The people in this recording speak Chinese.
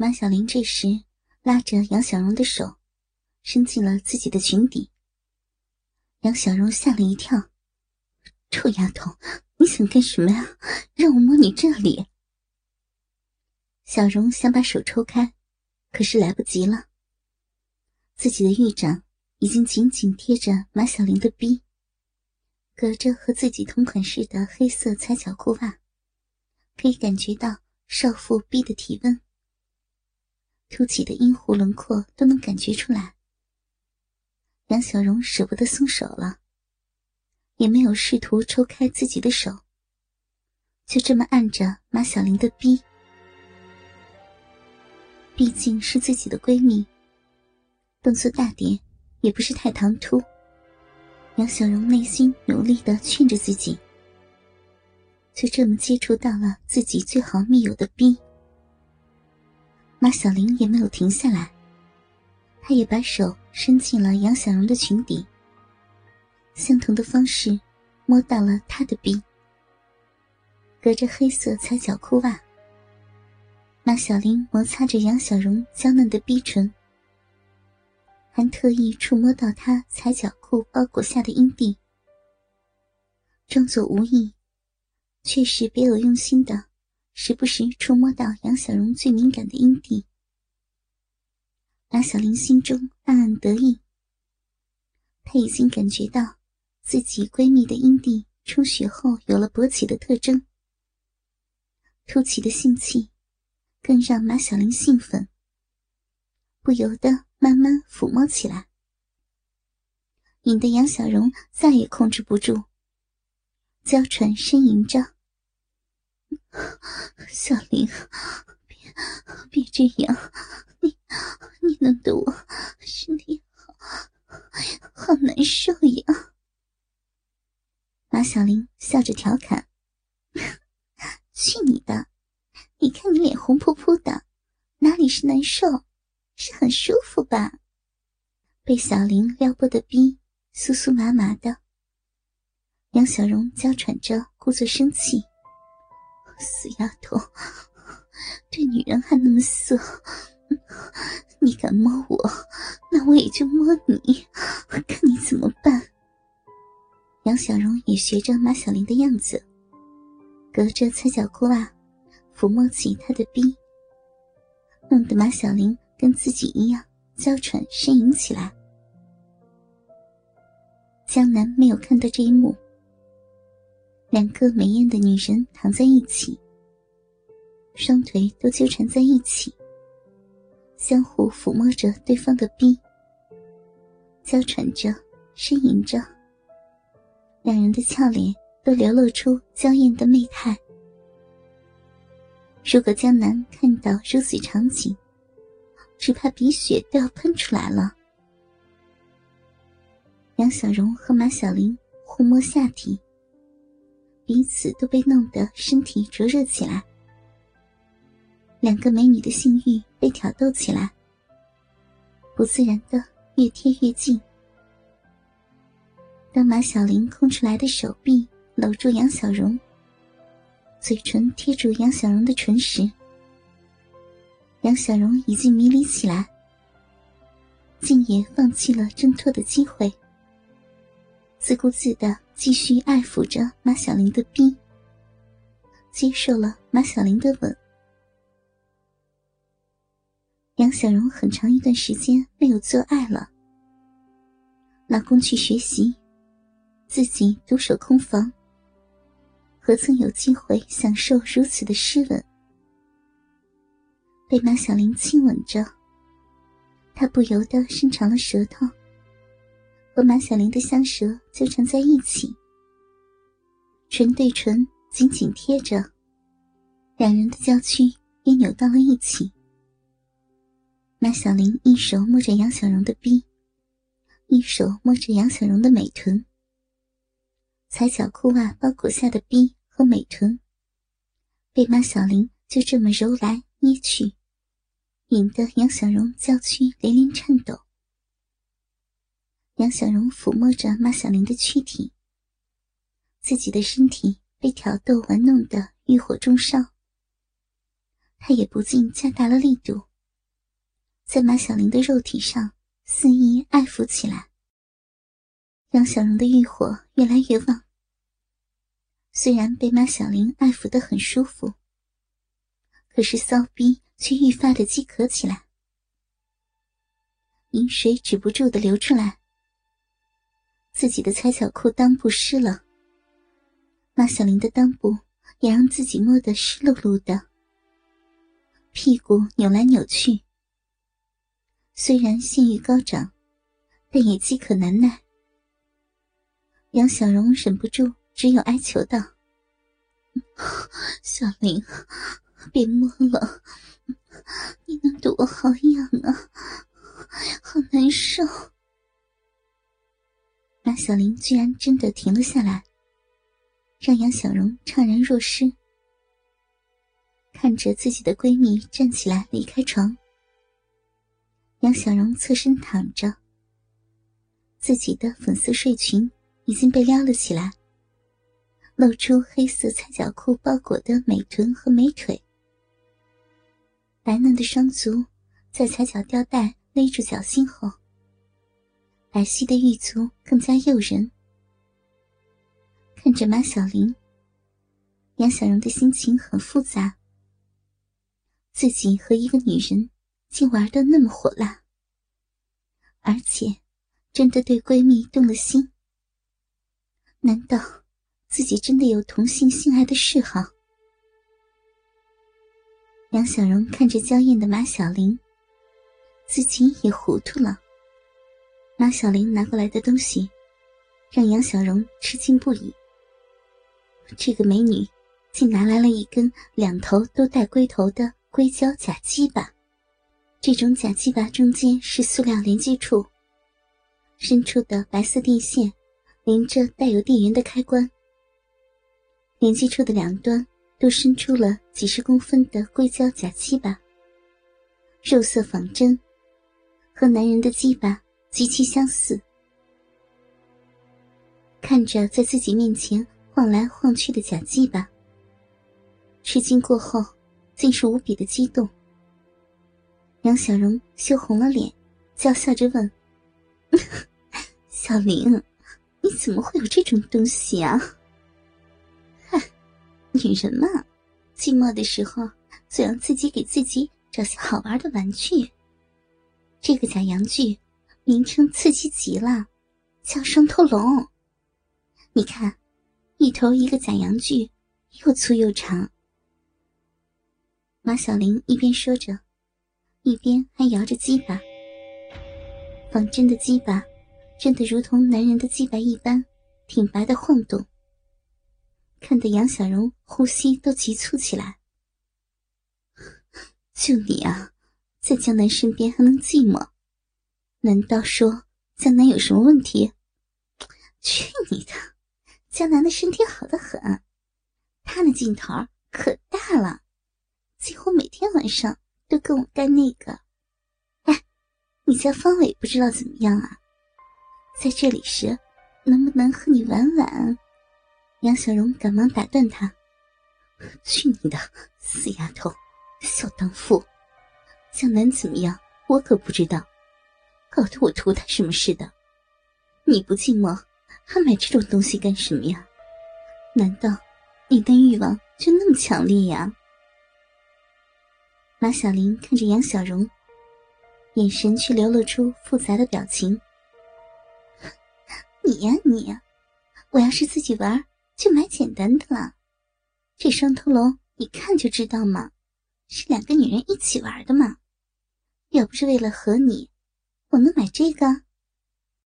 马小玲这时拉着杨小荣的手，伸进了自己的裙底。杨小荣吓了一跳：“臭丫头，你想干什么呀？让我摸你这里。”小荣想把手抽开，可是来不及了。自己的玉掌已经紧紧贴着马小玲的逼，隔着和自己同款式的黑色踩脚裤袜，可以感觉到少妇逼的体温。凸起的阴弧轮廓都能感觉出来。杨小荣舍不得松手了，也没有试图抽开自己的手，就这么按着马小玲的逼。毕竟是自己的闺蜜，动作大点也不是太唐突。杨小荣内心努力的劝着自己，就这么接触到了自己最好密友的逼。马小玲也没有停下来，她也把手伸进了杨小荣的裙底，相同的方式摸到了她的臂，隔着黑色踩脚裤袜。马小玲摩擦着杨小荣娇嫩的逼唇，还特意触摸到她踩脚裤包裹下的阴蒂，装作无意，却是别有用心的，时不时触摸到杨小荣最敏感的阴蒂。马小玲心中暗暗得意，她已经感觉到自己闺蜜的阴蒂充血后有了勃起的特征，突起的性器。更让马小玲兴奋，不由得慢慢抚摸起来，引得杨小荣再也控制不住，娇喘呻吟着：“ 小林，别别这样，你你弄得我身体好好难受呀。”马小玲笑着调侃：“ 去你的！”你看你脸红扑扑的，哪里是难受，是很舒服吧？被小玲撩拨的逼酥酥麻麻的，杨小荣娇喘着，故作生气：“死丫头，对女人还那么色！你敢摸我，那我也就摸你，看你怎么办？”杨小荣也学着马小玲的样子，隔着三角裤袜。抚摸起她的逼，弄得马小玲跟自己一样娇喘呻吟起来。江南没有看到这一幕，两个美艳的女人躺在一起，双腿都纠缠在一起，相互抚摸着对方的臂，娇喘着，呻吟着，两人的俏脸都流露出娇艳的媚态。如果江南看到如此场景，只怕鼻血都要喷出来了。杨小荣和马小玲互摸下体，彼此都被弄得身体灼热起来。两个美女的性欲被挑逗起来，不自然的越贴越近。当马小玲空出来的手臂搂住杨小荣。嘴唇贴住杨小荣的唇时，杨小荣已经迷离起来，竟也放弃了挣脱的机会，自顾自的继续爱抚着马小玲的臂，接受了马小玲的吻。杨小荣很长一段时间没有做爱了，老公去学习，自己独守空房。何曾有机会享受如此的湿吻？被马小玲亲吻着，他不由得伸长了舌头，和马小玲的香舌纠缠在一起，唇对唇紧紧贴着，两人的娇躯也扭到了一起。马小玲一手摸着杨小荣的臂，一手摸着杨小荣的美臀。踩脚裤袜包裹下的臂和美臀，被马小玲就这么揉来捏去，引得杨小荣娇躯连连颤抖。杨小荣抚摸着马小玲的躯体，自己的身体被挑逗玩弄的欲火中烧，他也不禁加大了力度，在马小玲的肉体上肆意爱抚起来。杨小荣的欲火越来越旺。虽然被马小玲爱抚的很舒服，可是骚逼却愈发的饥渴起来，饮水止不住的流出来。自己的踩脚裤裆部湿了，马小玲的裆部也让自己摸得湿漉漉的，屁股扭来扭去。虽然性欲高涨，但也饥渴难耐。杨小荣忍不住，只有哀求道：“ 小玲，别摸了，你弄得我好痒啊，好难受。”小林居然真的停了下来，让杨小荣怅然若失，看着自己的闺蜜站起来离开床。杨小荣侧身躺着，自己的粉色睡裙。已经被撩了起来，露出黑色踩脚裤包裹的美臀和美腿，白嫩的双足在踩脚吊带勒住脚心后，白皙的玉足更加诱人。看着马小玲，杨小荣的心情很复杂。自己和一个女人竟玩的那么火辣，而且真的对闺蜜动了心。难道自己真的有同性性爱的嗜好？杨小荣看着娇艳的马小玲，自己也糊涂了。马小玲拿过来的东西，让杨小荣吃惊不已。这个美女竟拿来了一根两头都带龟头的硅胶假鸡巴，这种假鸡巴中间是塑料连接处，伸出的白色电线。连着带有电源的开关，连接处的两端都伸出了几十公分的硅胶假鸡巴，肉色仿真，和男人的鸡巴极其相似。看着在自己面前晃来晃去的假鸡巴，吃惊过后，竟是无比的激动。杨小荣羞红了脸，娇笑着问：“ 小玲。”你怎么会有这种东西啊？嗨，女人嘛，寂寞的时候总要自己给自己找些好玩的玩具。这个假阳具名称刺激极了，叫双头龙。你看，一头一个假阳具，又粗又长。马小玲一边说着，一边还摇着鸡巴，仿真的鸡巴。真的如同男人的鸡巴一般，挺拔的晃动，看得杨小荣呼吸都急促起来。就你啊，在江南身边还能寂寞？难道说江南有什么问题？去你的！江南的身体好的很，他那劲头可大了，几乎每天晚上都跟我干那个。哎，你家方伟不知道怎么样啊？在这里时，能不能和你玩玩？杨小荣赶忙打断他：“去你的，死丫头，小荡妇！江南怎么样？我可不知道，搞得我图他什么似的。你不寂寞，还买这种东西干什么呀？难道你的欲望就那么强烈呀？”马小玲看着杨小荣，眼神却流露出复杂的表情。你呀你呀，我要是自己玩，就买简单的了。这双头龙一看就知道嘛，是两个女人一起玩的嘛。要不是为了和你，我能买这个？